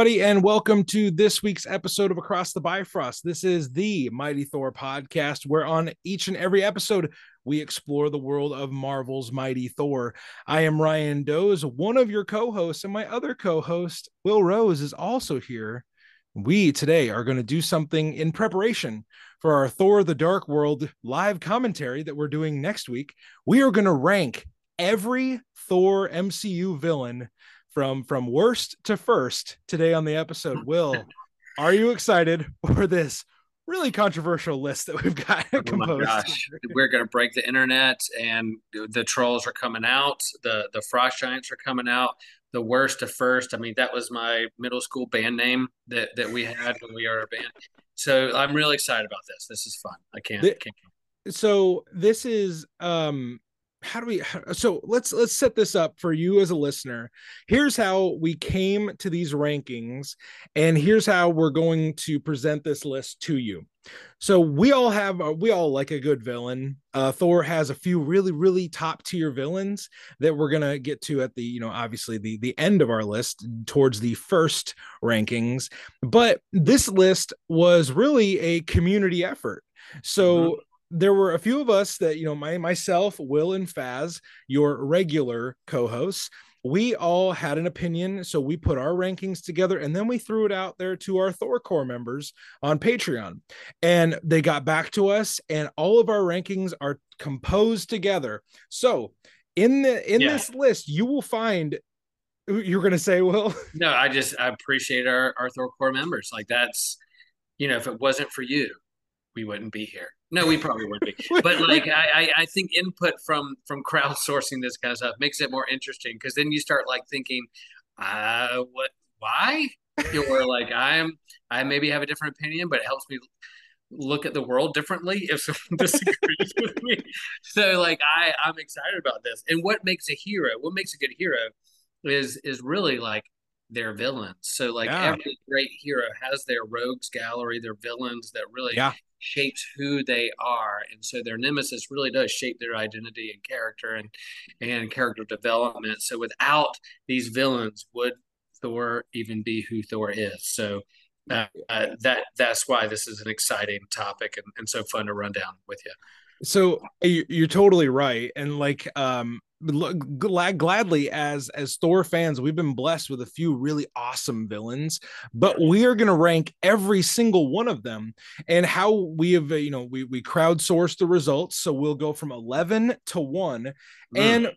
Everybody, and welcome to this week's episode of Across the Bifrost. This is the Mighty Thor podcast, where on each and every episode, we explore the world of Marvel's Mighty Thor. I am Ryan Doze, one of your co hosts, and my other co host, Will Rose, is also here. We today are going to do something in preparation for our Thor the Dark World live commentary that we're doing next week. We are going to rank every Thor MCU villain from from worst to first today on the episode. Will, are you excited for this really controversial list that we've got oh composed? gosh, we're going to break the internet, and the trolls are coming out. the The frost giants are coming out. The worst to first. I mean, that was my middle school band name that that we had when we were a band. So I'm really excited about this. This is fun. I can't. The, can't. So this is um how do we so let's let's set this up for you as a listener. Here's how we came to these rankings and here's how we're going to present this list to you. So we all have we all like a good villain. Uh thor has a few really really top tier villains that we're gonna get to at the you know obviously the the end of our list towards the first rankings. But this list was really a community effort. So mm-hmm there were a few of us that you know my myself will and faz your regular co-hosts we all had an opinion. So we put our rankings together and then we threw it out there to our thor core members on patreon. And they got back to us and all of our rankings are composed together. So in the in yeah. this list you will find you're going to say well no i just i appreciate our our thor core members. Like that's you know if it wasn't for you we wouldn't be here no, we probably would be, but like I, I think input from from crowdsourcing this kind of stuff makes it more interesting because then you start like thinking, uh, what, why? Or like I'm, I maybe have a different opinion, but it helps me look at the world differently if someone disagrees with me. So like I, I'm excited about this. And what makes a hero? What makes a good hero is is really like their villains. So like yeah. every great hero has their rogues gallery, their villains that really yeah. shapes who they are. And so their nemesis really does shape their identity and character and and character development. So without these villains would thor even be who thor is? So uh, uh, that that's why this is an exciting topic and, and so fun to run down with you so you're totally right. And like um glad, gladly as as Thor fans, we've been blessed with a few really awesome villains, but we are going to rank every single one of them and how we have, you know, we we crowdsource the results, so we'll go from 11 to 1 mm. and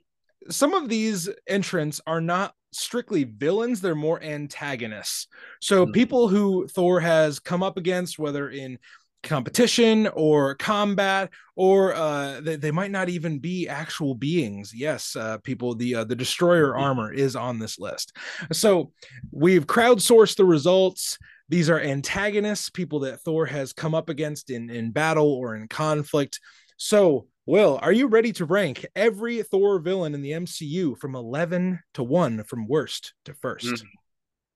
some of these entrants are not strictly villains they're more antagonists so mm. people who thor has come up against whether in competition or combat or uh they, they might not even be actual beings. Yes uh people the uh, the destroyer mm-hmm. armor is on this list. So we've crowdsourced the results. These are antagonists people that thor has come up against in in battle or in conflict. So will are you ready to rank every thor villain in the mcu from 11 to 1 from worst to 1st mm-hmm.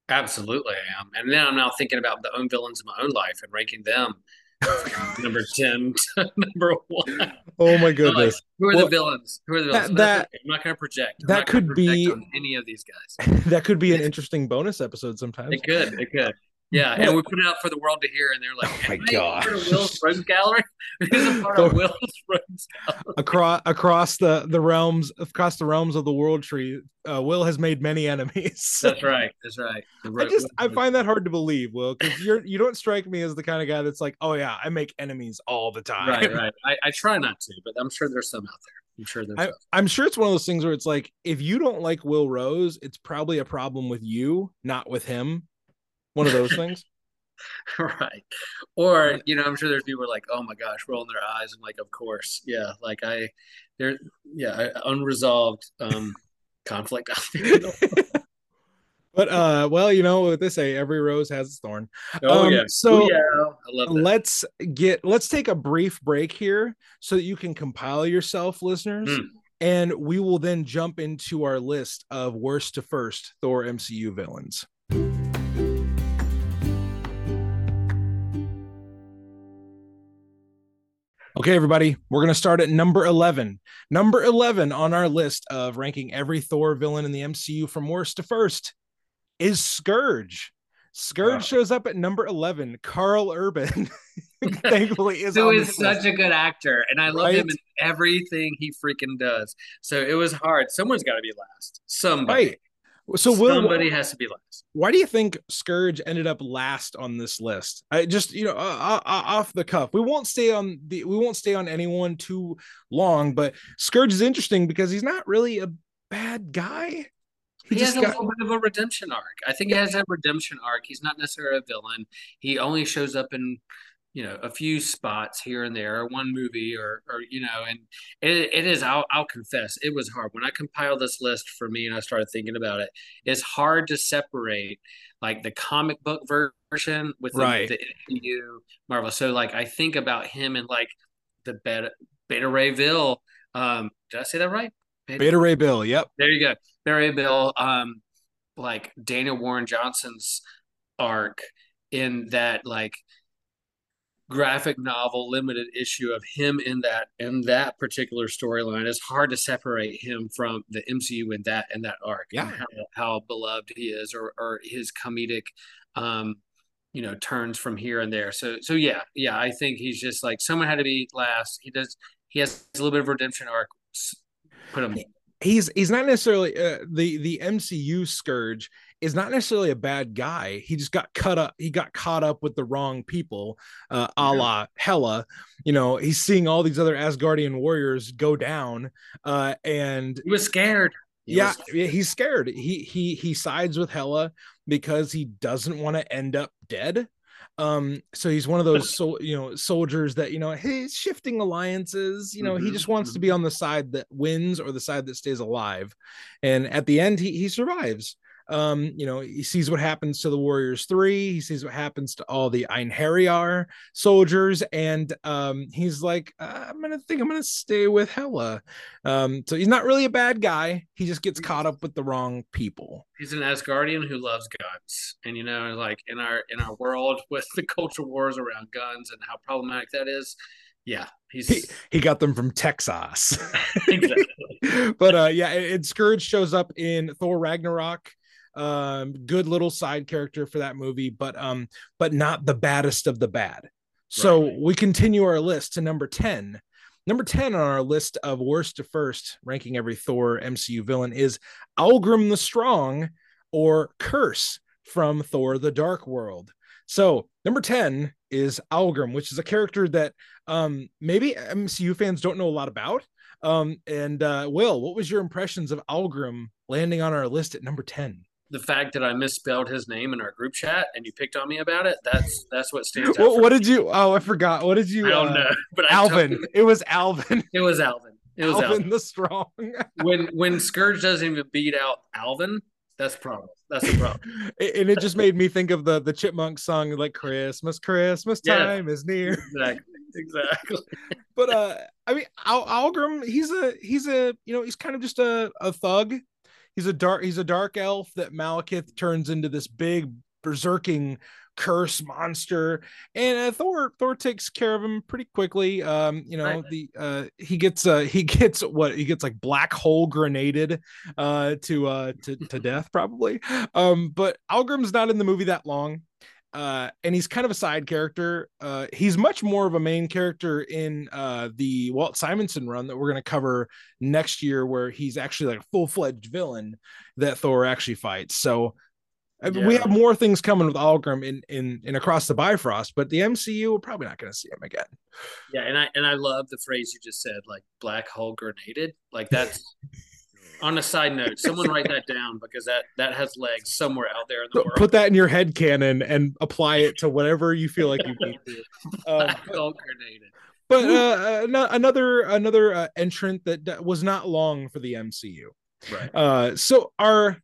absolutely i am. And then i'm now thinking about the own villains in my own life and ranking them number 10 number one. Oh my goodness. Like, who are well, the villains? Who are the villains? That, that I'm not going to project. I'm that could project be any of these guys. that could be an interesting bonus episode sometimes. It could. It could. Yeah, and we put it out for the world to hear, and they're like, "Oh my god, Will's Rogues Gallery is part of Will's Rogues Gallery." Across across the the realms, across the realms of the world tree, uh, Will has made many enemies. that's right. That's right. I just I find that hard to believe, Will, because you're you don't strike me as the kind of guy that's like, "Oh yeah, I make enemies all the time." Right, right. I, I try not to, but I'm sure there's some out there. I'm sure there's. I, am sure it's one of those things where it's like, if you don't like Will Rose, it's probably a problem with you, not with him one of those things. right. Or, you know, I'm sure there's people like, oh my gosh, rolling their eyes. I'm like, of course. Yeah. Like I, there, yeah, unresolved um, conflict out there. but uh well you know what they say every rose has its thorn oh um, yeah so Ooh, yeah i love that. let's get let's take a brief break here so that you can compile yourself listeners mm. and we will then jump into our list of worst to first thor mcu villains Okay, everybody, we're going to start at number 11. Number 11 on our list of ranking every Thor villain in the MCU from worst to first is Scourge. Scourge oh. shows up at number 11. Karl Urban, thankfully, is who is such list. a good actor. And I love right? him in everything he freaking does. So it was hard. Someone's got to be last. Somebody. Right. So Will, somebody has to be last. Why do you think Scourge ended up last on this list? I just you know uh, uh, uh, off the cuff. We won't stay on the we won't stay on anyone too long, but Scourge is interesting because he's not really a bad guy. He, he has got... a little bit of a redemption arc. I think he has a redemption arc. He's not necessarily a villain. He only shows up in you know a few spots here and there or one movie or or you know and it, it is I'll, I'll confess it was hard. When i compiled this list for me and i started thinking about it it's hard to separate like the comic book version with right. the, the MCU marvel. So like i think about him and like the beta, beta ray bill um did i say that right? Beta, beta ray bill yep. There you go. Beta ray bill um like daniel warren johnson's arc in that like graphic novel limited issue of him in that in that particular storyline it's hard to separate him from the mcu in that in that arc yeah. how, how, beloved he is or or his comedic um you know turns from here and there. So so yeah yeah i think he's just like someone had to be last. He does he has a little bit of redemption arc put him he's he's not necessarily uh, the the mcu scourge is not necessarily a bad guy. He just got cut up. He got caught up with the wrong people, uh, a la Hela. You know, he's seeing all these other Asgardian warriors go down, uh, and he was scared. He yeah, was scared. he's scared. He he he sides with Hela because he doesn't want to end up dead. Um, so he's one of those so you know soldiers that you know he's shifting alliances. You know, mm-hmm. he just wants to be mm-hmm. on the side that wins or the side that stays alive. And at the end, he he survives. Um, you know, he sees what happens to the Warriors Three. He sees what happens to all the Einherjar soldiers, and um, he's like, uh, I'm gonna think I'm gonna stay with Hela. Um, so he's not really a bad guy. He just gets caught up with the wrong people. He's an Asgardian who loves guns, and you know, like in our in our world with the culture wars around guns and how problematic that is, yeah, he's he, he got them from Texas. exactly. but uh yeah, and Scourge shows up in Thor Ragnarok um good little side character for that movie but um but not the baddest of the bad. So right. we continue our list to number 10 number 10 on our list of worst to first ranking every thor mcu villain is algrim the strong or Kurse from thor the dark world. So number 10 is algrim which is a character that um maybe mcu fans don't know a lot about. Um and uh will what was your impressions of algrim landing on our list at number 10 the fact that I misspelled his name in our group chat and you picked on me about it, that's that's what stands out. What, did you? Oh, I forgot. What did you? I don't uh, know. But Alvin. it was Alvin. It was Alvin. It was Alvin, Alvin. the strong. when when Scourge doesn't even beat out Alvin, that's a problem. That's a problem. and it just made me think of the the Chipmunk song, like Christmas, Christmas time yeah, is near. Exactly. Exactly. but uh, I mean, Al- Algrim, he's a he's a you know he's kind of just a a thug he's a dark he's a dark elf that Malekith turns into this big berserking curse monster. And uh, thor thor takes care of him pretty quickly. Um you know right. the uh he gets uh he gets what he gets like black hole grenaded uh to uh to, to death probably. Um but algrim's not in the movie that long uh, and he's kind of a side character. Uh, he's much more of a main character in uh, the Walt Simonson run that we're going to cover next year, where he's actually like a full fledged villain that Thor actually fights. So yeah. we have more things coming with Algrim in in in Across the Bifrost, but the MCU we're probably not going to see him again. Yeah, and I and I love the phrase you just said, like black hole grenaded. Like that's on a side note, someone write that down because that that has legs somewhere out there in the world. Put that in your head canon and apply it to whatever you feel like you need to. Uh, but uh, another another uh, entrant that was not long for the MCU. Right. Uh, so our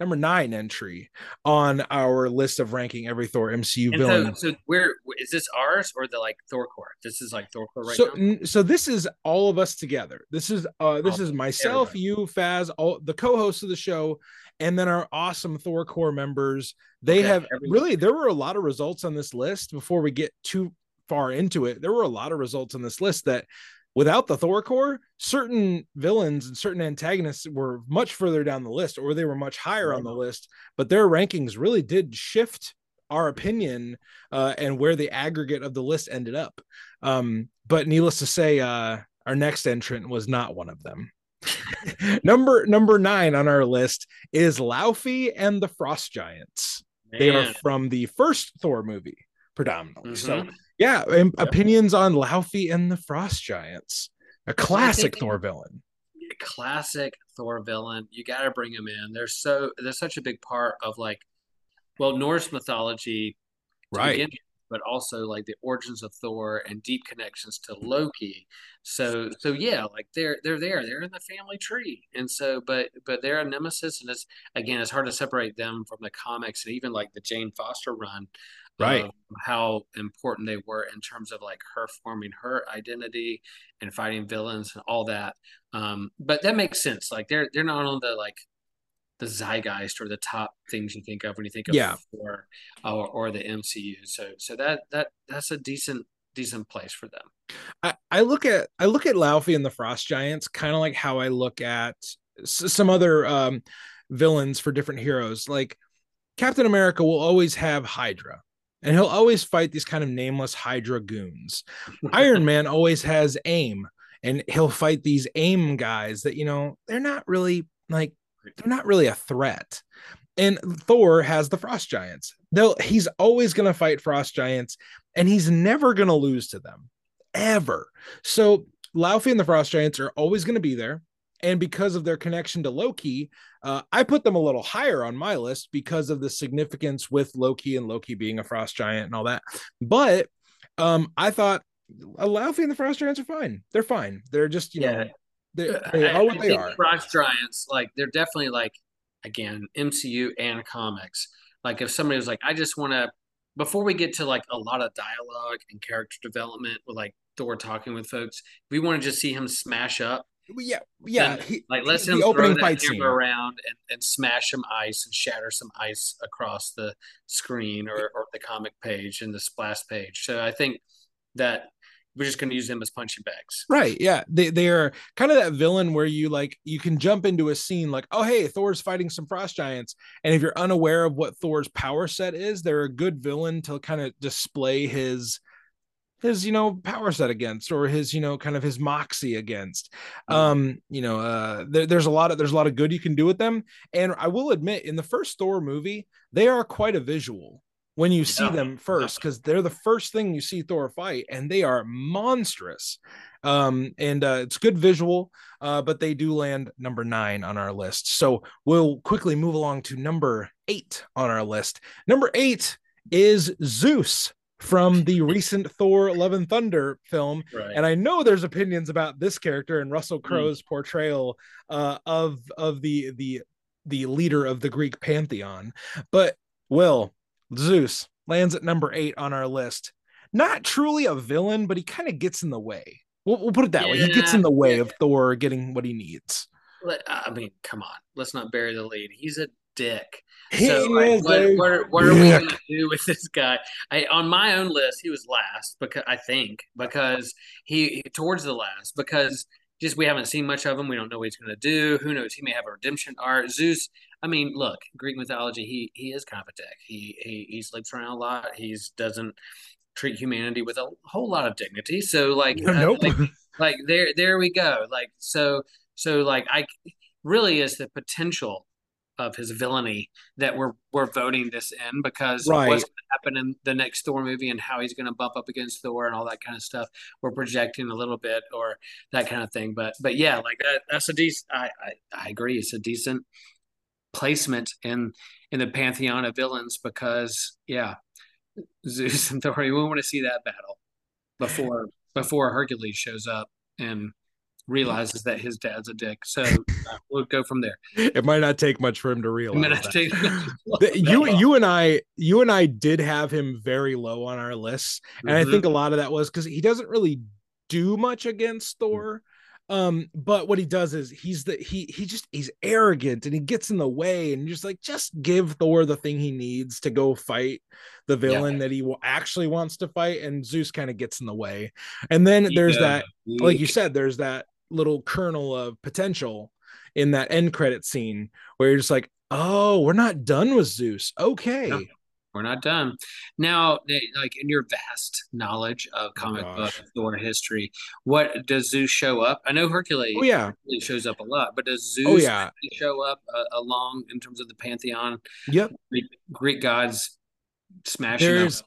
number nine entry on our list of ranking every Thor MCU and villain. So, so where is this ours or the like Thor core? This is like Thor core right so, now. So this is all of us together. This is uh this is myself, everybody. you, Faz, all the co-hosts of the show, and then our awesome Thor core members. They okay, have everybody. really there were a lot of results on this list before we get too far into it. There were a lot of results on this list that without the Thor core, certain villains and certain antagonists were much further down the list, or they were much higher on the list. But their rankings really did shift our opinion uh, and where the aggregate of the list ended up. Um, but needless to say, uh, our next entrant was not one of them. number number nine on our list is Laufey and the Frost Giants. Man. They are from the first Thor movie, predominantly. Mm-hmm. So yeah, yep. opinions on Laufey and the Frost Giants. A classic Thor villain. Classic Thor villain. You got to bring him in. They're so they're such a big part of like, well, Norse mythology, right? but also like the origins of Thor and deep connections to Loki. So so yeah, like they're they're there. They're in the family tree. And so but but they're a nemesis and it's again it's hard to separate them from the comics and even like the Jane Foster run. Right. how important they were in terms of like her forming her identity and fighting villains and all that. Um, but that makes sense. Like they're they're not on the like the zeitgeist or the top things you think of when you think of yeah. or, or or the MCU. So so that that that's a decent decent place for them. I, I look at I look at Laufey and the Frost Giants kind of like how I look at s- some other um, villains for different heroes. Like Captain America will always have Hydra, and he'll always fight these kind of nameless Hydra goons. Iron Man always has AIM, and he'll fight these AIM guys that you know they're not really like they're not really a threat. And Thor has the frost giants. They'll he's always going to fight frost giants and he's never going to lose to them ever. So Laufey and the frost giants are always going to be there and because of their connection to Loki, uh, I put them a little higher on my list because of the significance with Loki and Loki being a frost giant and all that. But um, I thought Laufey and the frost giants are fine. They're fine. They're just you yeah. know they, they are what I they are. Frost Giants, like they're definitely like again MCU and comics. Like if somebody was like, I just want to, before we get to like a lot of dialogue and character development with like Thor talking with folks, we want to just see him smash up. Yeah, yeah. He, like let's him throw that scene. around and, and smash some ice and shatter some ice across the screen or, or the comic page and the splash page. So I think that we're just going to use them as punching bags. Right. Yeah. They, they are kind of that villain where you like, you can jump into a scene like, oh, hey, Thor's fighting some frost giants. And if you're unaware of what Thor's power set is, they're a good villain to kind of display his, his, you know, power set against or his, you know, kind of his moxie against. Mm-hmm. Um, you know, uh, there, there's a lot of, there's a lot of good you can do with them. And I will admit in the first Thor movie, they are quite a visual when you see them first because they're the first thing you see Thor fight and they are monstrous. Um, and uh, it's good visual, uh, but they do land number nine on our list. So we'll quickly move along to number eight on our list. Number eight is Zeus from the recent Thor Love and Thunder film. Right. And I know there's opinions about this character and Russell hmm. Crowe's mm. portrayal uh, of of the the the leader of the Greek pantheon. But Will, Zeus lands at number eight on our list. Not truly a villain, but he kind of gets in the way. We'll, we'll put it that yeah, way. He gets in the way of Thor getting what he needs. Uh, I mean, come on. Let's not bury the lead. He's a dick. He so, like, what, what, what, are we going to do with this guy? I, on my own list, he was last because I think because he towards the last because just we haven't seen much of him. We don't know what he's going to do. Who knows? He may have a redemption arc. Zeus. I mean, look, Greek mythology. He he is kind of a dick. He he he sleeps around a lot. He's doesn't treat humanity with a whole lot of dignity. So like, nope. like, like there there we go. Like so so like I really is the potential of his villainy that we're we're voting this in because right. what's going to happen in the next Thor movie and how he's going to bump up against Thor and all that kind of stuff. We're projecting a little bit or that kind of thing. But but yeah, like that, that's a decent. I, I I agree. It's a decent placement in in the pantheon of villains because yeah, Zeus and Thor. We want to see that battle before before Hercules shows up and realizes that his dad's a dick. So uh, we'll go from there. It might not take much for him to realize. that. you you and I you and I did have him very low on our list, and mm-hmm. I think a lot of that was because he doesn't really do much against Thor. Um, but what he does is he's the he he just he's arrogant and he gets in the way and just like just give Thor the thing he needs to go fight the villain yeah. that he actually wants to fight, and Zeus kind of gets in the way. And then there's that, like you said, there's that little kernel of potential in that end credit scene where you're just like, oh, we're not done with Zeus. Okay. No we're not done. Now, like in your vast knowledge of oh comic oh, book Thor history, what does Zeus show up? I know Hercules. Oh yeah, Hercules shows up a lot, but does Zeus oh, yeah. show up uh, along in terms of the pantheon? Yep, Greek, Greek gods smashing There's, up.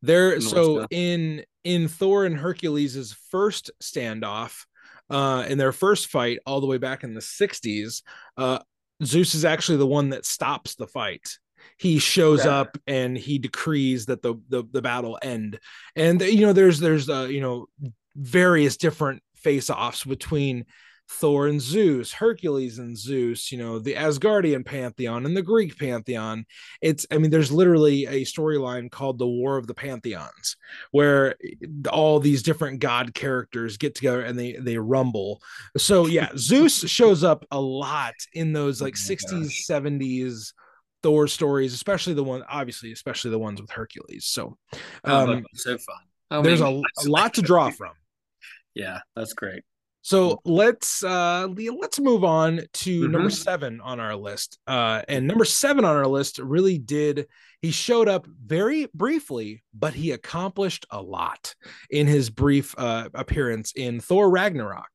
There, so stuff. in in Thor and Hercules's first standoff, uh, in their first fight, all the way back in the '60s, uh, Zeus is actually the one that stops the fight he shows up and he decrees that the, the the battle end and you know there's there's uh you know various different face-offs between Thor and Zeus, Hercules and Zeus, you know, the Asgardian pantheon and the Greek pantheon. It's, I mean, there's literally a storyline called the War of the Pantheons, where all these different god characters get together and they they rumble. So yeah, Zeus shows up a lot in those like oh 60s, gosh. 70s Thor stories, especially the one, obviously, especially the ones with Hercules. So, oh, um, oh, so fun. Oh, there's a, a lot to draw from. Yeah, that's great. So let's uh let's move on to mm-hmm. number seven on our list. Uh, and number seven on our list really did he showed up very briefly, but he accomplished a lot in his brief uh, appearance in Thor Ragnarok.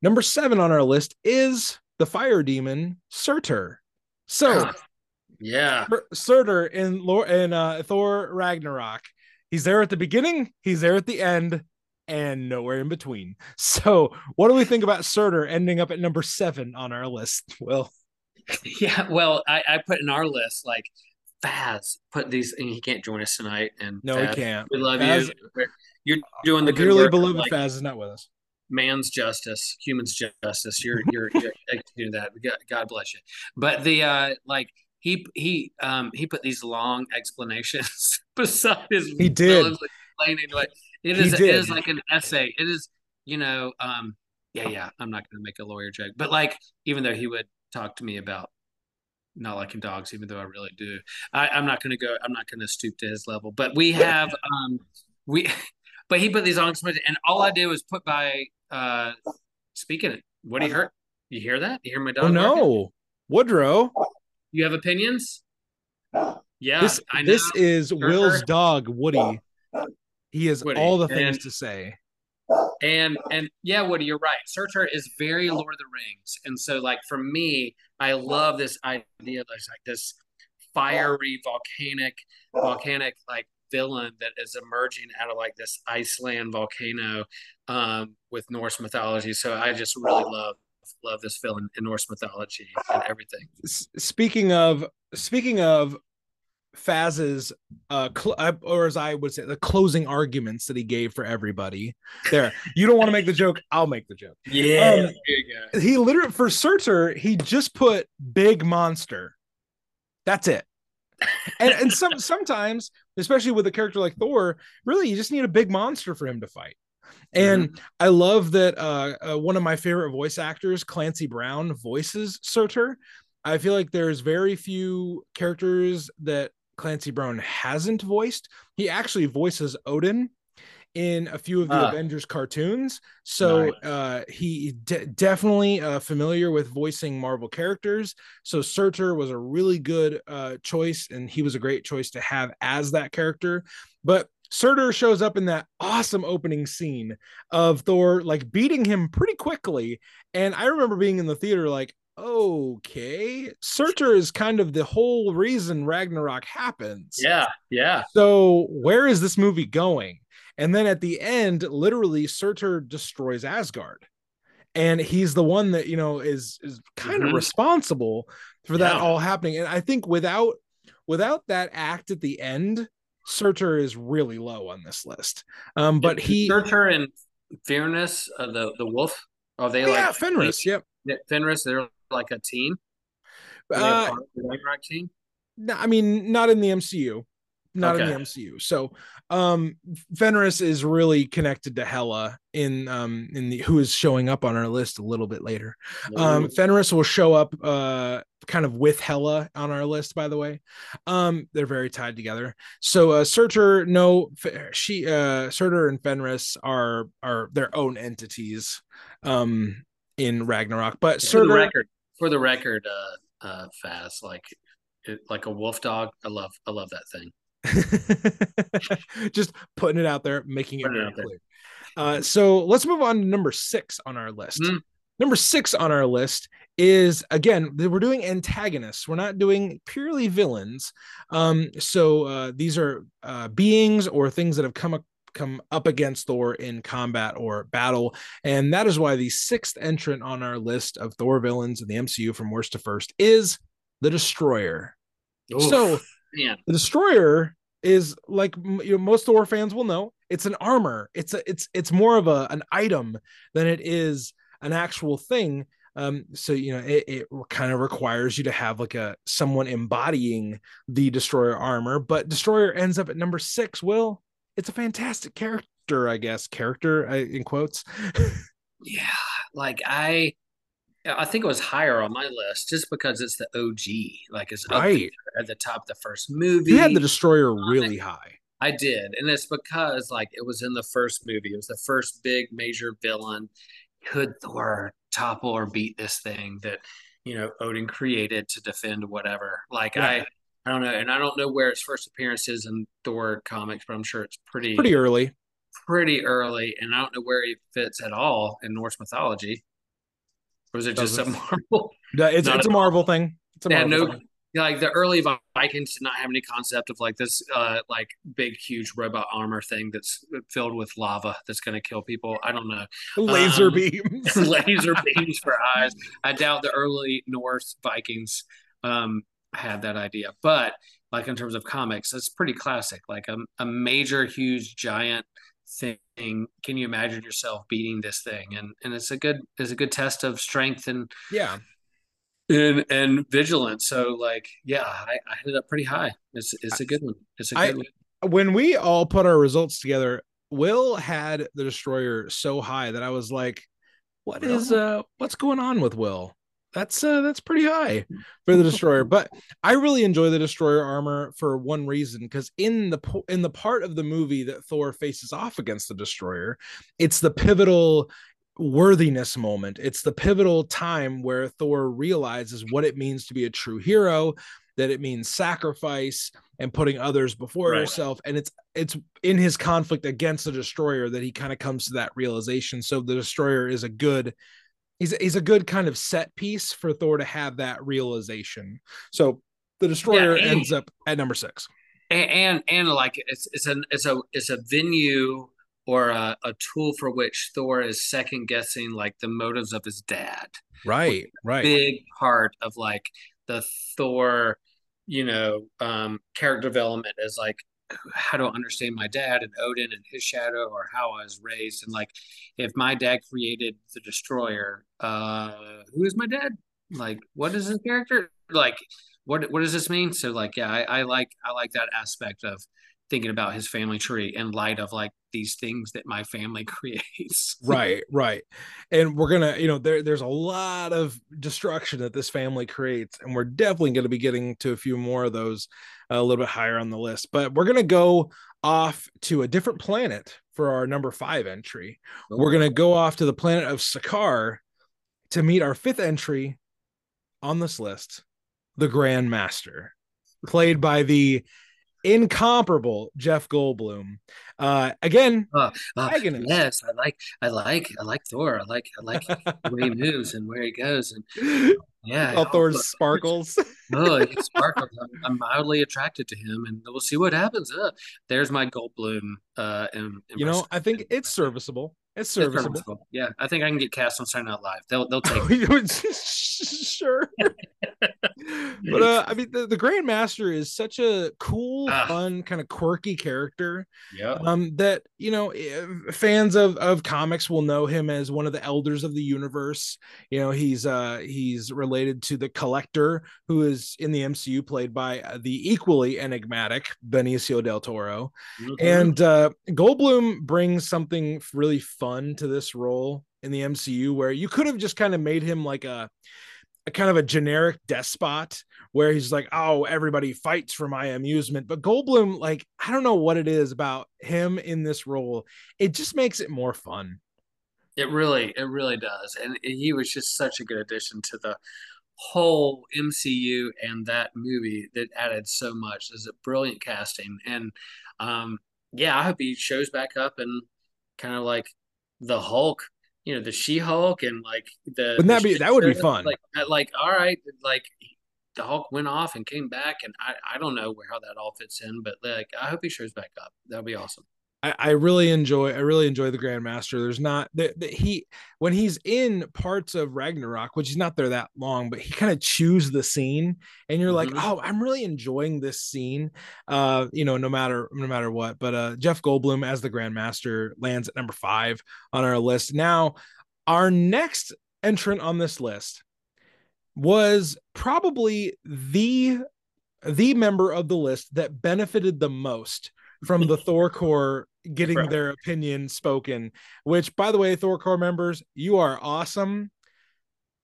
Number seven on our list is the fire demon Surtur. So yeah. Surtur in Lord in uh, Thor Ragnarok. He's there at the beginning, he's there at the end, and nowhere in between. So, what do we think about Surtur ending up at number seven on our list? Well, yeah, well, I, I put in our list like Faz put these, and he can't join us tonight. And no, Faz, he can't. We love Faz, you. You're doing the dearly beloved like, Faz is not with us. Man's justice, human's justice. You're you're, you're executing that. God bless you. But the uh like he he um he put these long explanations beside his he did. explaining like it is it is like an essay. It is you know um yeah yeah i'm not going to make a lawyer joke but like even though he would talk to me about not liking dogs even though i really do I, i'm not going to go i'm not going to stoop to his level. But we have um we but he put these on and all i did was put by uh speaking it. What do you hear? You hear that? You hear my dog oh no. Woodrow you have opinions? Yeah, this, this is sure. Will's dog, Woody. He has Woody. all the things and, to say. And and yeah, Woody, you're right. Surtur is very Lord of the Rings, and so like for me, I love this idea of like this fiery volcanic volcanic like villain that is emerging out of like this Iceland volcano um, with Norse mythology. So I just really love love this film in Norse mythology and everything. Speaking of speaking of Faz's uh, cl- or as I would say, the closing arguments that he gave for everybody. There, you don't want to make the joke, I'll make the joke. Yeah, um, he literally for Surtur, he just put big monster. That's it. and and some sometimes, especially with a character like Thor, really you just need a big monster for him to fight. And mm-hmm. I love that uh, uh, one of my favorite voice actors, Clancy Brown, voices Surtur. I feel like there's very few characters that Clancy Brown hasn't voiced. He actually voices Odin in a few of the uh, Avengers cartoons. So nice. uh, he de- definitely uh, familiar with voicing Marvel characters. So Surtur was a really good uh, choice, and he was a great choice to have as that character. But Surtur shows up in that awesome opening scene of Thor like beating him pretty quickly. And I remember being in the theater like, okay, Surtur is kind of the whole reason Ragnarok happens. Yeah, yeah. So where is this movie going? And then at the end, literally, Surtur destroys Asgard. And he's the one that, you know, is is kind mm-hmm. of responsible for that yeah. all happening. And I think without without that act at the end, Surtur is really low on this list. Um, but he Surtur and Fenris, uh, the the wolf, are they oh, like yeah, Fenris? Yep, Fenris. They're like a team. Uh, Ragnarok team. No, I mean not in the MCU. Not okay. in the MCU. So um Fenris is really connected to Hela in um in the who is showing up on our list a little bit later. Um Fenris will show up uh kind of with Hela on our list by the way. Um they're very tied together. So uh Surtur no she uh Surtur and Fenris are are their own entities um in Ragnarok. But for Surtur, the record for the record uh uh Faz like it, like a wolf dog. I love I love that thing. Just putting it out there, making it very clear. Uh, so let's move on to number six on our list. Mm. Number six on our list is again we're doing antagonists. We're not doing purely villains. Um, so uh, these are uh, beings or things that have come up come up against Thor in combat or battle. And that is why the sixth entrant on our list of Thor villains in the MCU from worst to first is the Destroyer. Oof, so man. the Destroyer is like you know, most Thor fans will know. It's an armor. It's a it's it's more of a an item than it is an actual thing. Um, so you know it, it kind of requires you to have like a someone embodying the destroyer armor but destroyer ends up at number six will it's a fantastic character i guess character in quotes yeah like i I think it was higher on my list just because it's the OG. Like it's right at the top of the first movie. You had the Destroyer really high. I did, and it's because like it was in the first movie. It was the first big major villain. Could Thor topple or beat this thing that you know Odin created to defend whatever? Like yeah. I, I don't know, and I don't know where its first appearance is in Thor comics, but I'm sure it's pretty pretty early. Pretty early, and I don't know where he fits at all in Norse mythology. Or was it just a Marvel? Yeah, it's, it's a Marvel thing. It's a Marvel no, thing. like the early Vikings did not have any concept of like this, uh, like big, huge robot armor thing that's filled with lava that's going to kill people. I don't know. Laser um, beams, laser beams for eyes. I doubt the early Norse Vikings um, had that idea, but like in terms of comics, it's pretty classic. Like a, a major, huge, giant thing can you imagine yourself beating this thing? And and it's a good it's a good test of strength and yeah. and and vigilance. So like yeah i, I ended up pretty high. It's it's a good one. It's a good I, one. When we all put our results together will had the destroyer so high that i was like what is uh what's going on with will that's uh that's pretty high for the destroyer but i really enjoy the destroyer armor for one reason because in the in the part of the movie that thor faces off against the destroyer it's the pivotal worthiness moment it's the pivotal time where thor realizes what it means to be a true hero that it means sacrifice and putting others before right. yourself and it's it's in his conflict against the destroyer that he kind of comes to that realization so the destroyer is a good he's he's a good kind of set piece for Thor to have that realization. So the destroyer yeah, and, ends up at number six. And, and and, like it's it's an it's a it's a venue or a, a tool for which Thor is second guessing like the motives of his dad. Right, right. Big part of like the Thor, you know, um, character development is like how to understand my dad and Odin and his shadow or how I was raised. And like, if my dad created the destroyer, uh, who is my dad? Like, what is his character? Like, what, what does this mean? So like, yeah, I, I like, I like that aspect of thinking about his family tree in light of like these things that my family creates. right, right. And we're gonna, you know, there there's a lot of destruction that this family creates, and we're definitely gonna be getting to a few more of those uh, a little bit higher on the list. But we're gonna go off to a different planet for our number five entry. Okay. We're gonna go off to the planet of Sakaar to meet our fifth entry on this list, the Grand Master, played by the incomparable Jeff Goldblum. Uh, again, uh, uh, yes, I like, I like, I like Thor. I like, I like the way he moves and where he goes, and yeah, all Thor's sparkles. oh, he sparkles. I'm, I'm, mildly attracted to him, and we'll see what happens. Uh, there's my Goldblum. Uh, in, you know, I think it's serviceable. It's serviceable. It's serviceable. Yeah, I think I can get cast on Saturday Night Live. They'll they'll take. sure. But uh, I mean, the, the Grandmaster is such a cool, Ah. fun, kind of quirky character. Yep. Um, that you know, eh, fans of of comics will know him as one of the elders of the universe. You know, he's uh he's related to the Collector, who is in the MCU played by uh, the equally enigmatic Benicio del Toro. Mhm. And uh, Goldblum brings something really fun to this role in the MCU where you could have just kind of made him like a, a kind of a generic despot where he's like, oh, everybody fights for my amusement. But Goldblum, like, I don't know what it is about him in this role. It just makes it more fun. It really, it really does. And he was just such a good addition to the whole MCU and that movie that added so much. There's a brilliant casting. And um, yeah, I hope he shows back up and kind of like the Hulk, you know, the She Hulk and like the Wouldn't that the be- that would be fun. Like, like, all right, like the Hulk went off and came back, and I, I don't know where how that all fits in, but like I hope he shows back up. That'll be awesome. I, I really enjoy I really enjoy the Grandmaster. There's not that the, he when he's in parts of Ragnarok, which he's not there that long, but he kind of chews the scene, and you're like, Mhm. oh, I'm really enjoying this scene. Uh, you know, no matter no matter what. But uh, Jeff Goldblum as the Grandmaster lands at number five on our list. Now, our next entrant on this list was probably the the member of the list that benefited the most from the Thor core getting Right. their opinion spoken. Which, by the way, Thor core members, you are awesome.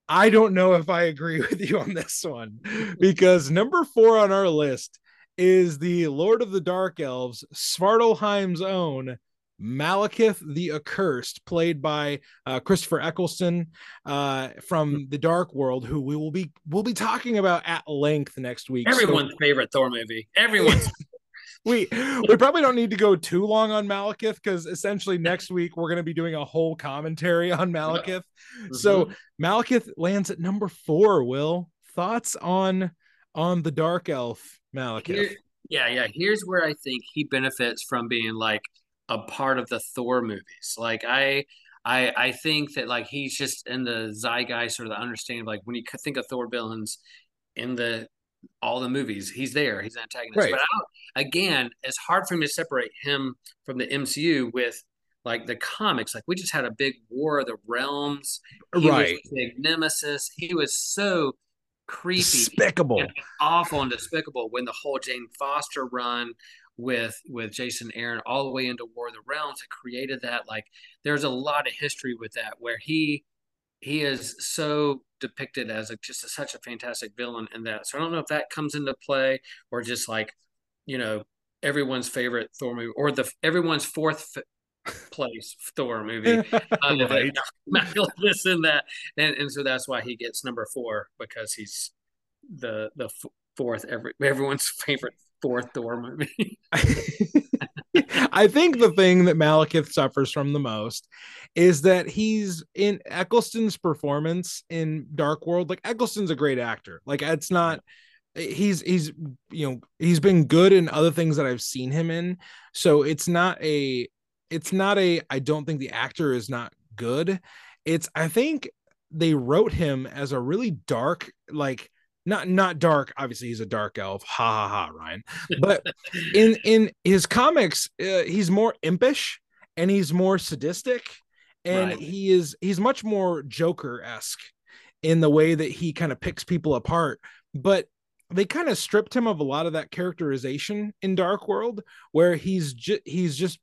I don't know if I agree with you on this one because number four on our list is the Lord of the Dark Elves, Svartalfheim's own Malekith the Accursed, played by uh, Christopher Eccleston uh, from the Dark World, who we will be we'll be talking about at length next week. So Everyone's favorite Thor movie. Everyone's we we probably don't need to go too long on Malekith because essentially next week we're going to be doing a whole commentary on Malekith. So Mhm. Malekith lands at number four. Will thoughts on on the Dark Elf Malekith? Here- yeah, yeah. Here's where I think he benefits from being like a part of the Thor movies. Like I, I, I think that like he's just in the zeitgeist or the understanding. Of, like when you think of Thor villains in the all the movies, he's there. He's an antagonist. Right. But I don't, again, it's hard for me to separate him from the MCU with like the comics. Like we just had a big War of the Realms. He right, big nemesis. He was so creepy despicable. awful and despicable when the whole Jane Foster run with with Jason Aaron all the way into War of the Realms that created that like there's a lot of history with that where he he is so depicted as a, just a, such a fantastic villain in that so I don't know if that comes into play or just like you know everyone's favorite Thor movie or the everyone's fourth f- place Thor movie uh, right. this and that, and and so that's why he gets number four because he's the the f- fourth every everyone's favorite fourth Thor movie. I think the thing that Malekith suffers from the most is that he's in Eccleston's performance in Dark World. Like Eccleston's a great actor. Like it's not he's he's you know he's been good in other things that I've seen him in. So it's not a it's not a I don't think the actor is not good. It's I think they wrote him as a really dark like not not dark obviously he's a dark elf. Ha ha ha ryan. But in in his comics uh, he's more impish and he's more sadistic and Right. he is he's much more joker-esque in the way that he kind of picks people apart. But they kind of stripped him of a lot of that characterization in dark world where he's just he's just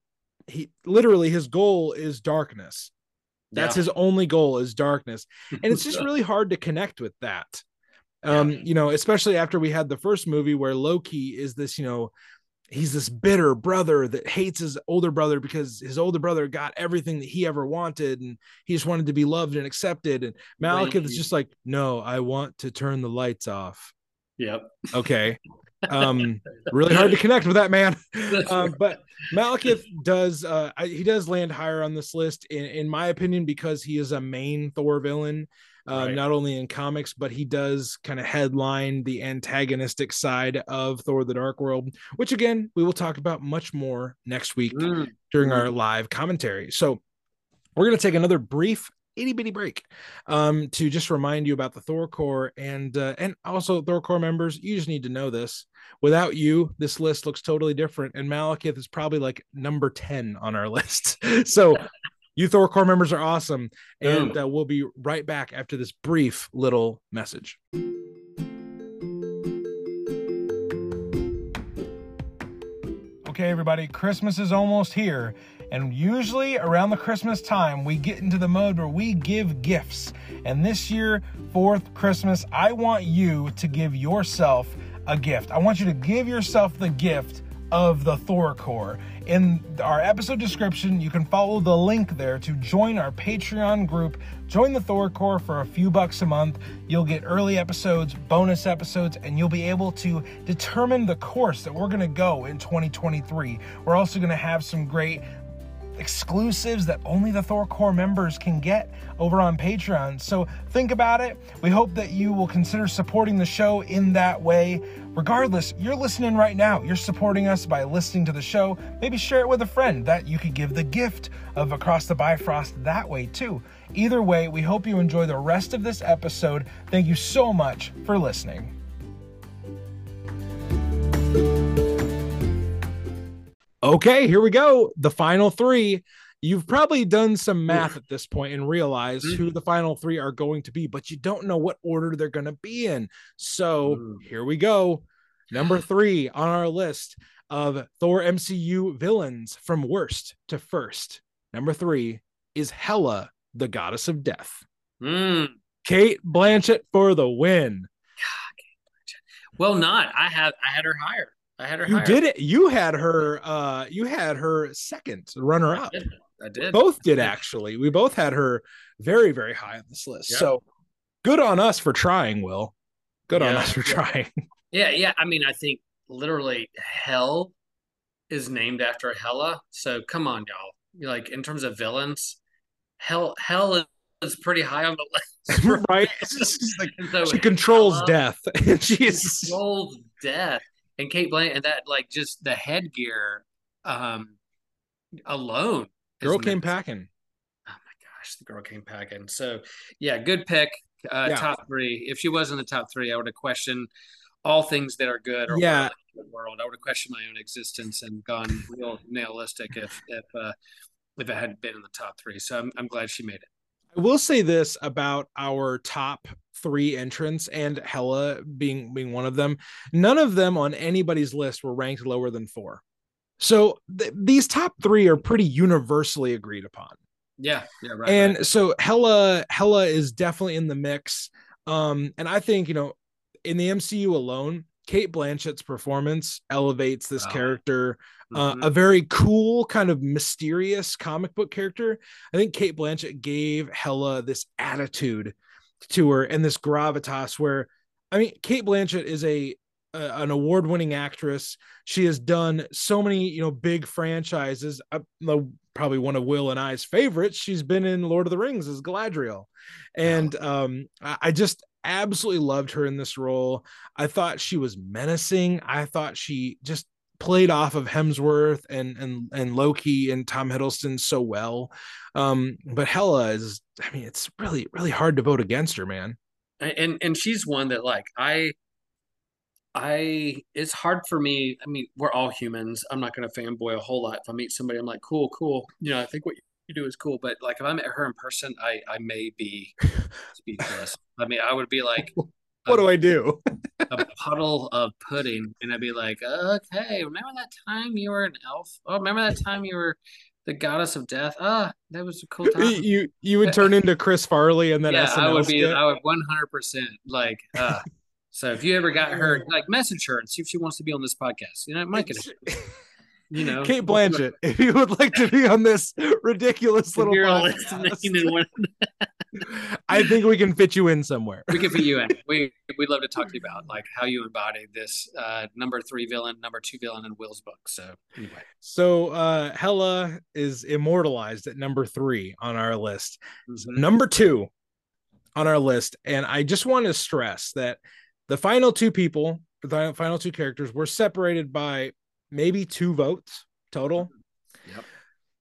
he literally his goal is darkness. That's Yeah. his only goal is darkness. And it's just really hard to connect with that um Yeah. you know especially after we had the first movie where loki is this you know he's this bitter brother that hates his older brother because his older brother got everything that he ever wanted and he just wanted to be loved and accepted. And malekith is just like no i want to turn the lights off. Yep. okay. Um really hard to connect with that man. Um, but Malekith does uh he does land higher on this list in, in my opinion because he is a main Thor villain uh, Right. not only in comics but he does kind of headline the antagonistic side of Thor the Dark World which again we will talk about much more next week Mm. during Mhm. our live commentary so we're going to take another brief itty bitty break um, to just remind you about the Thor Corps and uh, and also Thor Corps members. You just need to know this. Without you, this list looks totally different, and Malekith is probably like number ten on our list. so. You Thor Corps members are awesome, and uh, we'll be right back after this brief little message. Okay, everybody, Christmas is almost here. And usually around the Christmas time, we get into the mode where we give gifts. And this year, fourth Christmas, I want you to give yourself a gift. I want you to give yourself the gift of the Thor Corps. In our episode description, you can follow the link there to join our Patreon group. Join the Thor Corps for a few bucks a month. You'll get early episodes, bonus episodes, and you'll be able to determine the course that we're going to go in 2023. We're also going to have some great exclusives that only the Thor Corps members can get over on Patreon. So think about it. We hope that you will consider supporting the show in that way. Regardless, you're listening right now. You're supporting us by listening to the show. Maybe share it with a friend that you could give the gift of Across the Bifrost that way too. Either way, we hope you enjoy the rest of this episode. Thank you so much for listening. Okay, here we go. The final three. You've probably done some math at this point and realized who the final three are going to be, but you don't know what order they're going to be in. So here we go. Number three on our list of Thor MCU villains from worst to first. Number three is Hela, the goddess of death. Mm. Cate Blanchett for the win. Well, not. I had I had her higher. I had her. You higher. did it. You had her. Uh, you had her second runner up. I did. I did. Both did actually. We both had her very, very high on this list. Yeah. So good on us for trying. Will good on us for trying. Yeah, yeah. I mean, I think literally hell is named after Hela. So come on, y'all. You're like in terms of villains, hell hell is, pretty high on the list. right? Like so she controls Hela death, and she is. controls death. And Cate Blanchett, and that like just the headgear um alone. Girl came packing. Oh my gosh, the girl came packing. So yeah, good pick. Uh, Yeah. Top three. If she was in the top three, I would have questioned all things that are good or Yeah. in the world. I would have questioned my own existence and gone real nihilistic if if uh, if it hadn't been in the top three. So I'm I'm glad she made it. I will say this about our top three entrants and Hela being being one of them. None of them on anybody's list were ranked lower than four. So th- these top three are pretty universally agreed upon. Yeah, yeah, right. and right. so Hela Hela is definitely in the mix. Um, and I think you know, in the MCU alone, Cate Blanchett's performance elevates this Wow. character. Uh, Mhm. a very cool, kind of mysterious comic book character. I think Cate Blanchett gave Hela this attitude to her and this gravitas. Where, I mean, Cate Blanchett is a an award-winning actress. She has done so many, you know, big franchises. Uh, probably one of Will and I's favorites. She's been in Lord of the Rings as Galadriel, and um, I, I just absolutely loved her in this role. I thought she was menacing. I thought she just played off of Hemsworth and and and Loki and Tom Hiddleston so well. Um, but Hela is, I mean, it's really really hard to vote against her, man. and and she's one that like I I it's hard for me. I mean, we're all humans. I'm not gonna fanboy a whole lot. If I meet somebody, I'm like, cool, cool. You know, I think what you do is cool. But like if I met her in person, I I may be speechless. I mean, I would be like What do I do? a puddle of pudding, and I'd be like, okay, remember that time you were an elf? Oh, remember that time you were the goddess of death? Ah, that was a cool time. you you would turn into Chris Farley and then yeah, SNL I would be. skit. I would one hundred percent like. Uh, so if you ever got her, like, message her and see if she wants to be on this podcast. You know, it might get. You know, Cate Blanchett, if you would like to be on this ridiculous little podcast, listening and want- I think we can fit you in somewhere. we can fit you in. We we'd love to talk to you about like how you embody this uh, number three villain, number two villain in Will's book. So anyway, So uh Hela is immortalized at number three on our list. Mhm. Number two on our list, and I just want to stress that the final two people, the final- final two characters, were separated by maybe two votes total. Yep.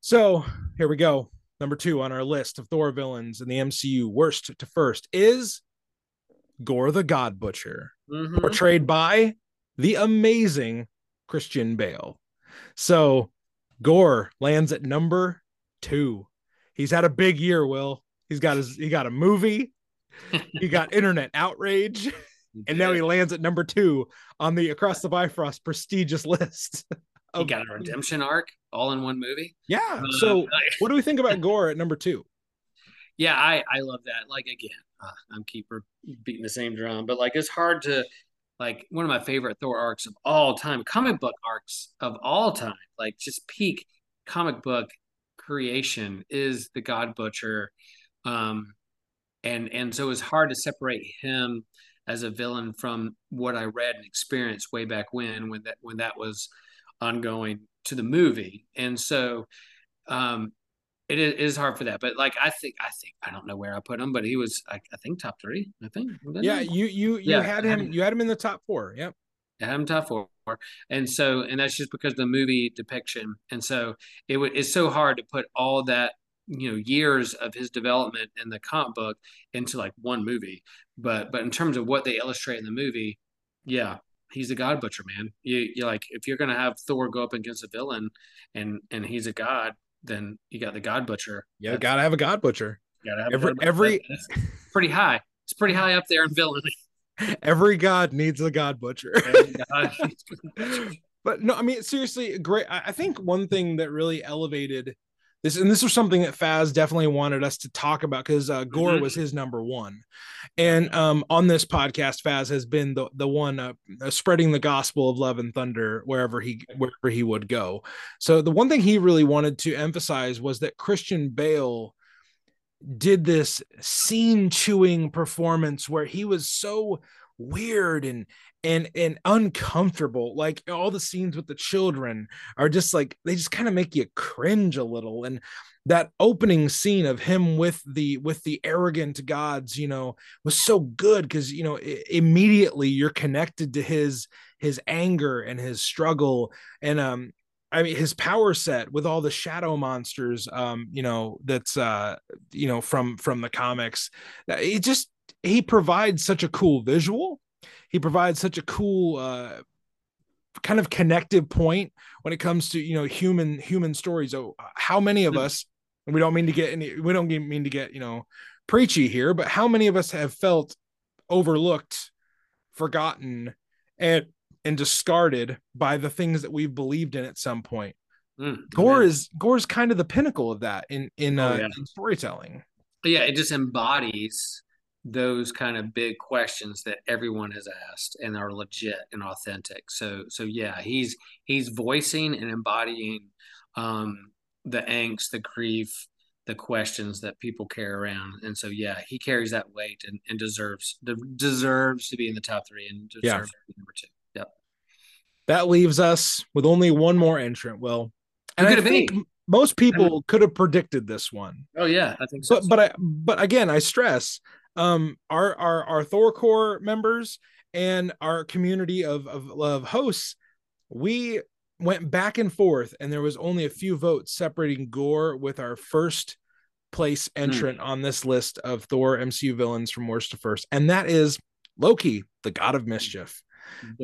So here we go. Number two on our list of Thor villains in the MCU, worst to first, is Gore the God Butcher, Mhm. portrayed by the amazing Christian Bale. So Gore lands at number two. He's had a big year, Will. He's got his he got a movie, he got internet outrage, and now he lands at number two on the Across the Bifrost prestigious list. He of- got a redemption arc all in one movie. Yeah. Uh, So what do we think about Gore at number two? yeah, I I love that. Like again, uh, I'm keeper beating the same drum, but like it's hard to like one of my favorite Thor arcs of all time, comic book arcs of all time, like just peak comic book creation is the God Butcher, um, and and so it's hard to separate him as a villain from what I read and experienced way back when when that when that was ongoing to the movie, and so um it is, hard for that. But like i think i think i don't know where i put him but he was i, I think top three i think. Yeah, you you you Yeah, had him had- you had him in the top four. Yep. I had him top four. And so and that's just because of the movie depiction and so it would it's so hard to put all that you know years of his development in the comic book into like one movie. But but in terms of what they illustrate in the movie yeah he's a god butcher man you you like if you're gonna have thor go up against a villain and and he's a god then you got the god butcher Yeah, That's- gotta have a God Butcher. gotta have every- every- pretty high it's pretty high up there in villainy Every God needs a God Butcher. but no, I mean seriously, great. I think one thing that really elevated this, and this was something that Faz definitely wanted us to talk about because uh, Gore Mhm. was his number one, and um, on this podcast, Faz has been the the one uh, uh, spreading the gospel of love and thunder wherever he wherever he would go. So the one thing he really wanted to emphasize was that Christian Bale did this scene chewing performance where he was so weird and and and uncomfortable. Like all the scenes with the children are just like they just kind of make you cringe a little. And that opening scene of him with the with the arrogant gods you know was so good because you know i- immediately you're connected to his his anger and his struggle. And um I mean his power set with all the shadow monsters um you know that's uh you know from from the comics it just he provides such a cool visual he provides such a cool uh kind of connective point when it comes to you know human human stories so how many of Mhm. us and we don't mean to get any we don't mean to get you know preachy here but how many of us have felt overlooked forgotten and and discarded by the things that we've believed in at some point Mm, gore amen. is gore's kind of the pinnacle of that in in, Oh, uh, yeah. in storytelling yeah, it just embodies those kind of big questions that everyone has asked and are legit and authentic. So so yeah, he's he's voicing and embodying um the angst, the grief, the questions that people carry around. And so yeah, he carries that weight and, and deserves de- deserves to be in the top three and deserves Yeah. to be number two. Yep. that leaves us with only one more entrant will and i think be? most people could have predicted this one Oh yeah, I think so. but but I but again, I stress um our our our Thor core members and our community of, of of hosts, we went back and forth, and there was only a few votes separating Gore with our first place entrant on this list of Thor MCU villains from worst to first, and that is Loki, the God of Mischief,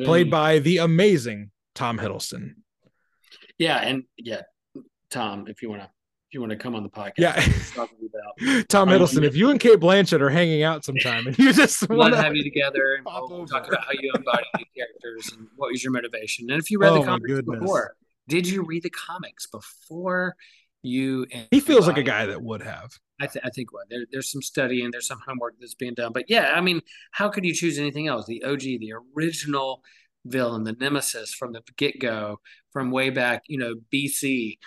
played by the amazing Tom Hiddleston. Yeah, and yeah, Tom, if you wanna if you wanna come on the podcast, Yeah. about Tom Hiddleston, if you and Cate Blanchett are hanging out sometime and you just want to have you together and pop we'll talk about how you embody the characters and what was your motivation. And if you read Oh, the comics goodness. before, did you read the comics before you? he feels like a guy that would have. I, th- I think what there, there's some studying, there's some homework that's being done. But yeah, I mean, how could you choose anything else? The OG, the original villain, the nemesis from the get go, from way back, you know, BC,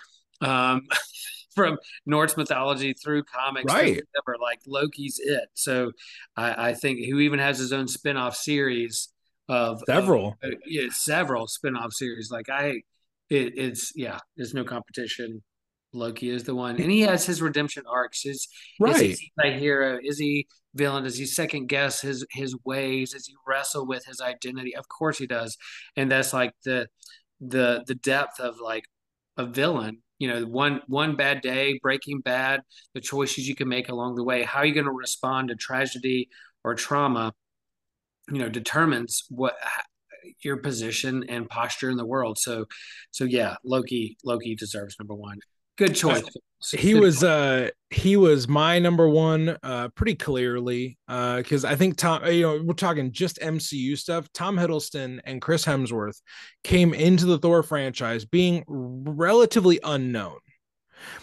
um, from Norse mythology through comics, Right. whatever, like Loki's it. So I, I think who even has his own spin off series of of- Several. uh, yeah, several spin off series. Like I, it, it's yeah, there's no competition. Loki is the one, and he has his redemption arcs. His is Right. he a hero? Is he villain? Does he second guess his his ways? Does he wrestle with his identity? Of course he does, and that's like the the the depth of like a villain you know one one bad day breaking bad the choices you can make along the way how are you going to respond to tragedy or trauma you know determines what your position and posture in the world. So so yeah loki loki deserves number one good choice uh, he good was choice. uh he was my number one uh pretty clearly uh because i think tom you know we're talking just mcu stuff tom hiddleston and chris hemsworth came into the thor franchise being relatively unknown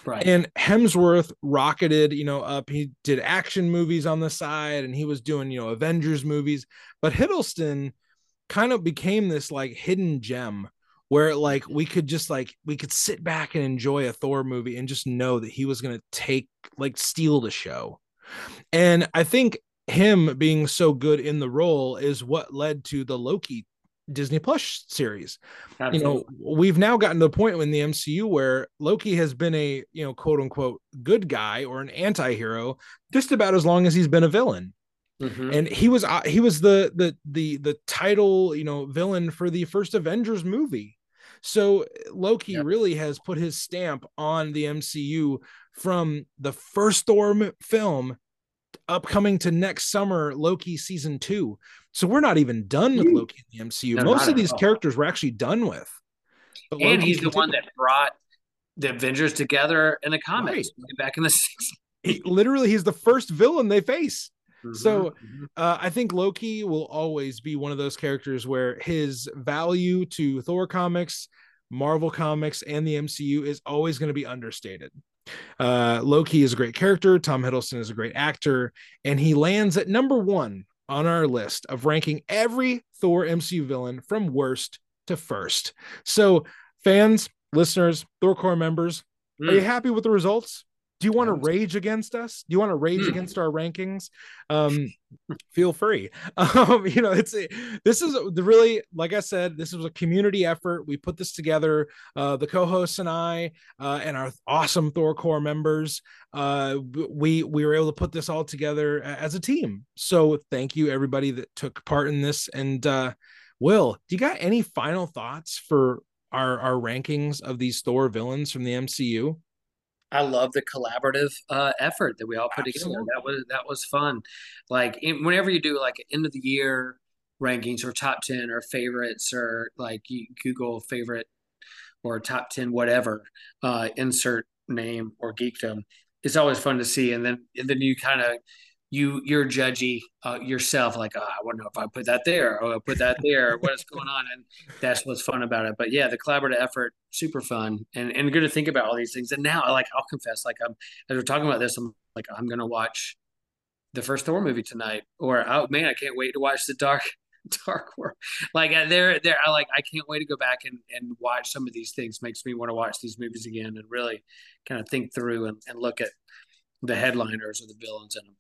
Right. And Hemsworth rocketed, you know, up. He did action movies on the side and he was doing, you know, Avengers movies. But Hiddleston kind of became this like hidden gem where like we could just like we could sit back and enjoy a Thor movie and just know that he was going to take like steal the show. And I think him being so good in the role is what led to the Loki Disney Plus series. Absolutely. You know, we've now gotten to the point in the MCU where Loki has been a, you know, quote unquote good guy or an anti-hero just about as long as he's been a villain. Mm-hmm. And he was uh, he was the the the the title, you know, villain for the first Avengers movie. So Loki yep. really has put his stamp on the MCU from the first Thor film upcoming to next summer Loki season 2. So we're not even done with hmm. Loki in the MCU. No, Most of these all. characters we're actually done with. But and Loki he's the one that brought the Avengers together in the comics right. back in the 60s. He, literally, he's the first villain they face. Mm-hmm, so mm-hmm. uh, I think Loki will always be one of those characters where his value to Thor comics, Marvel comics, and the MCU is always going to be understated. Uh, Loki is a great character. Tom Hiddleston is a great actor, and he lands at number one on our list of ranking every Thor MCU villain from worst to first. So, fans, listeners, Thor core members, mm. are you happy with the results? Do you want to rage against us? Do you want to rage mm. against our rankings? Um, feel free. Um, you know, it's this is the really, like I said, this was a community effort. We put this together. Uh, the co-hosts and I, uh, and our awesome Thor core members. Uh, we we were able to put this all together as a team. So thank you everybody that took part in this. And uh, Will, do you got any final thoughts for our our rankings of these Thor villains from the MCU? I love the collaborative uh, effort that we all put Absolutely. together. That was that was fun. Like in, whenever you do like end of the year rankings or top ten or favorites or like you Google favorite or top ten whatever, uh, insert name or geekdom. It's always fun to see, and then and then you kind of you you're judgy uh, yourself like oh, i wonder if i put that there or I put that there what's going on? And that's what's fun about it. But yeah the collaborative effort super fun and and good to think about all these things. And now like i'll confess like i'm as we're talking about this i'm like i'm gonna watch the first thor movie tonight or oh man i can't wait to watch the dark dark world. Like uh, they're they're I like i can't wait to go back and and watch some of these things. Makes me want to watch these movies again and really kind of think through and, and look at the headliners or the villains in them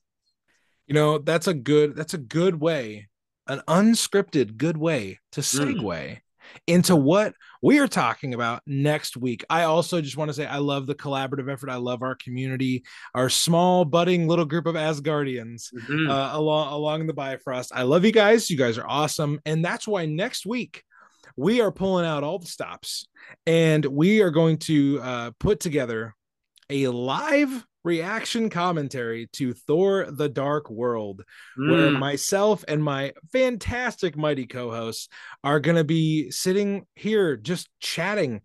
you know that's a good that's a good way an unscripted good way to segue mm. into what we are talking about next week. I also just want to say i love the collaborative effort. I love our community our small budding little group of asgardians mm-hmm. uh, along along the bifrost. I love you guys. You guys are awesome. And that's why next week we are pulling out all the stops and we are going to uh, put together a live reaction commentary to Thor the Dark World, mm. where myself and my fantastic mighty co hosts are going to be sitting here just chatting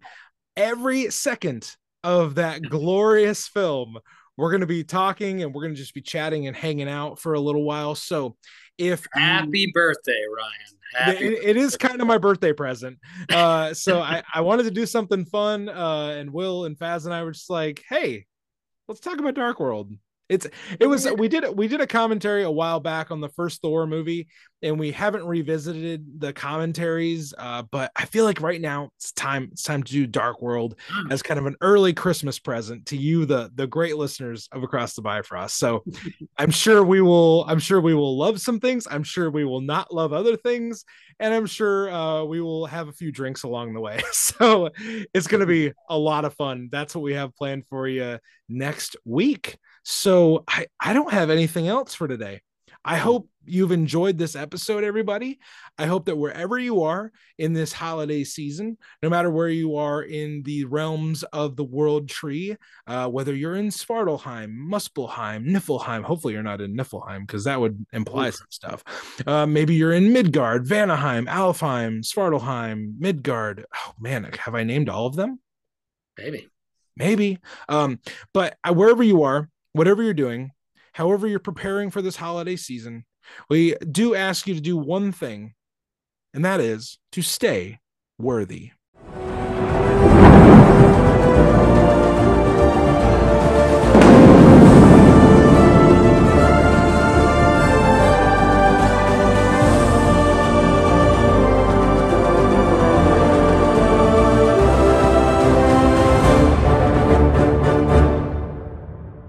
every second of that glorious film. We're going to be talking and we're going to just be chatting and hanging out for a little while. So, if happy you, birthday, Ryan. Happy it, it is kind of my birthday present. Uh, so I, I wanted to do something fun. Uh, and Will and Faz and I were just like, hey, let's talk about Dark World. It's it was we did we did a commentary a while back on the first Thor movie, and we haven't revisited the commentaries. Uh, but I feel like right now it's time it's time to do Dark World hmm. as kind of an early Christmas present to you, the the great listeners of Across the Bifrost. So I'm sure we will I'm sure we will love some things. I'm sure we will not love other things, and I'm sure uh, we will have a few drinks along the way. so it's going to be a lot of fun. That's what we have planned for you next week. So I, I don't have anything else for today. I hope you've enjoyed this episode, everybody. I hope that wherever you are in this holiday season, no matter where you are in the realms of the world tree, uh, whether you're in Svartalfheim, Muspelheim, Niflheim, hopefully you're not in Niflheim because that would imply Ooh. some stuff. Uh, maybe you're in Midgard, Vanaheim, Alfheim, Svartalfheim, Midgard. Oh man, have I named all of them? Maybe. Maybe. Um, but uh, wherever you are, whatever you're doing, however you're preparing for this holiday season, we do ask you to do one thing, and that is to stay worthy.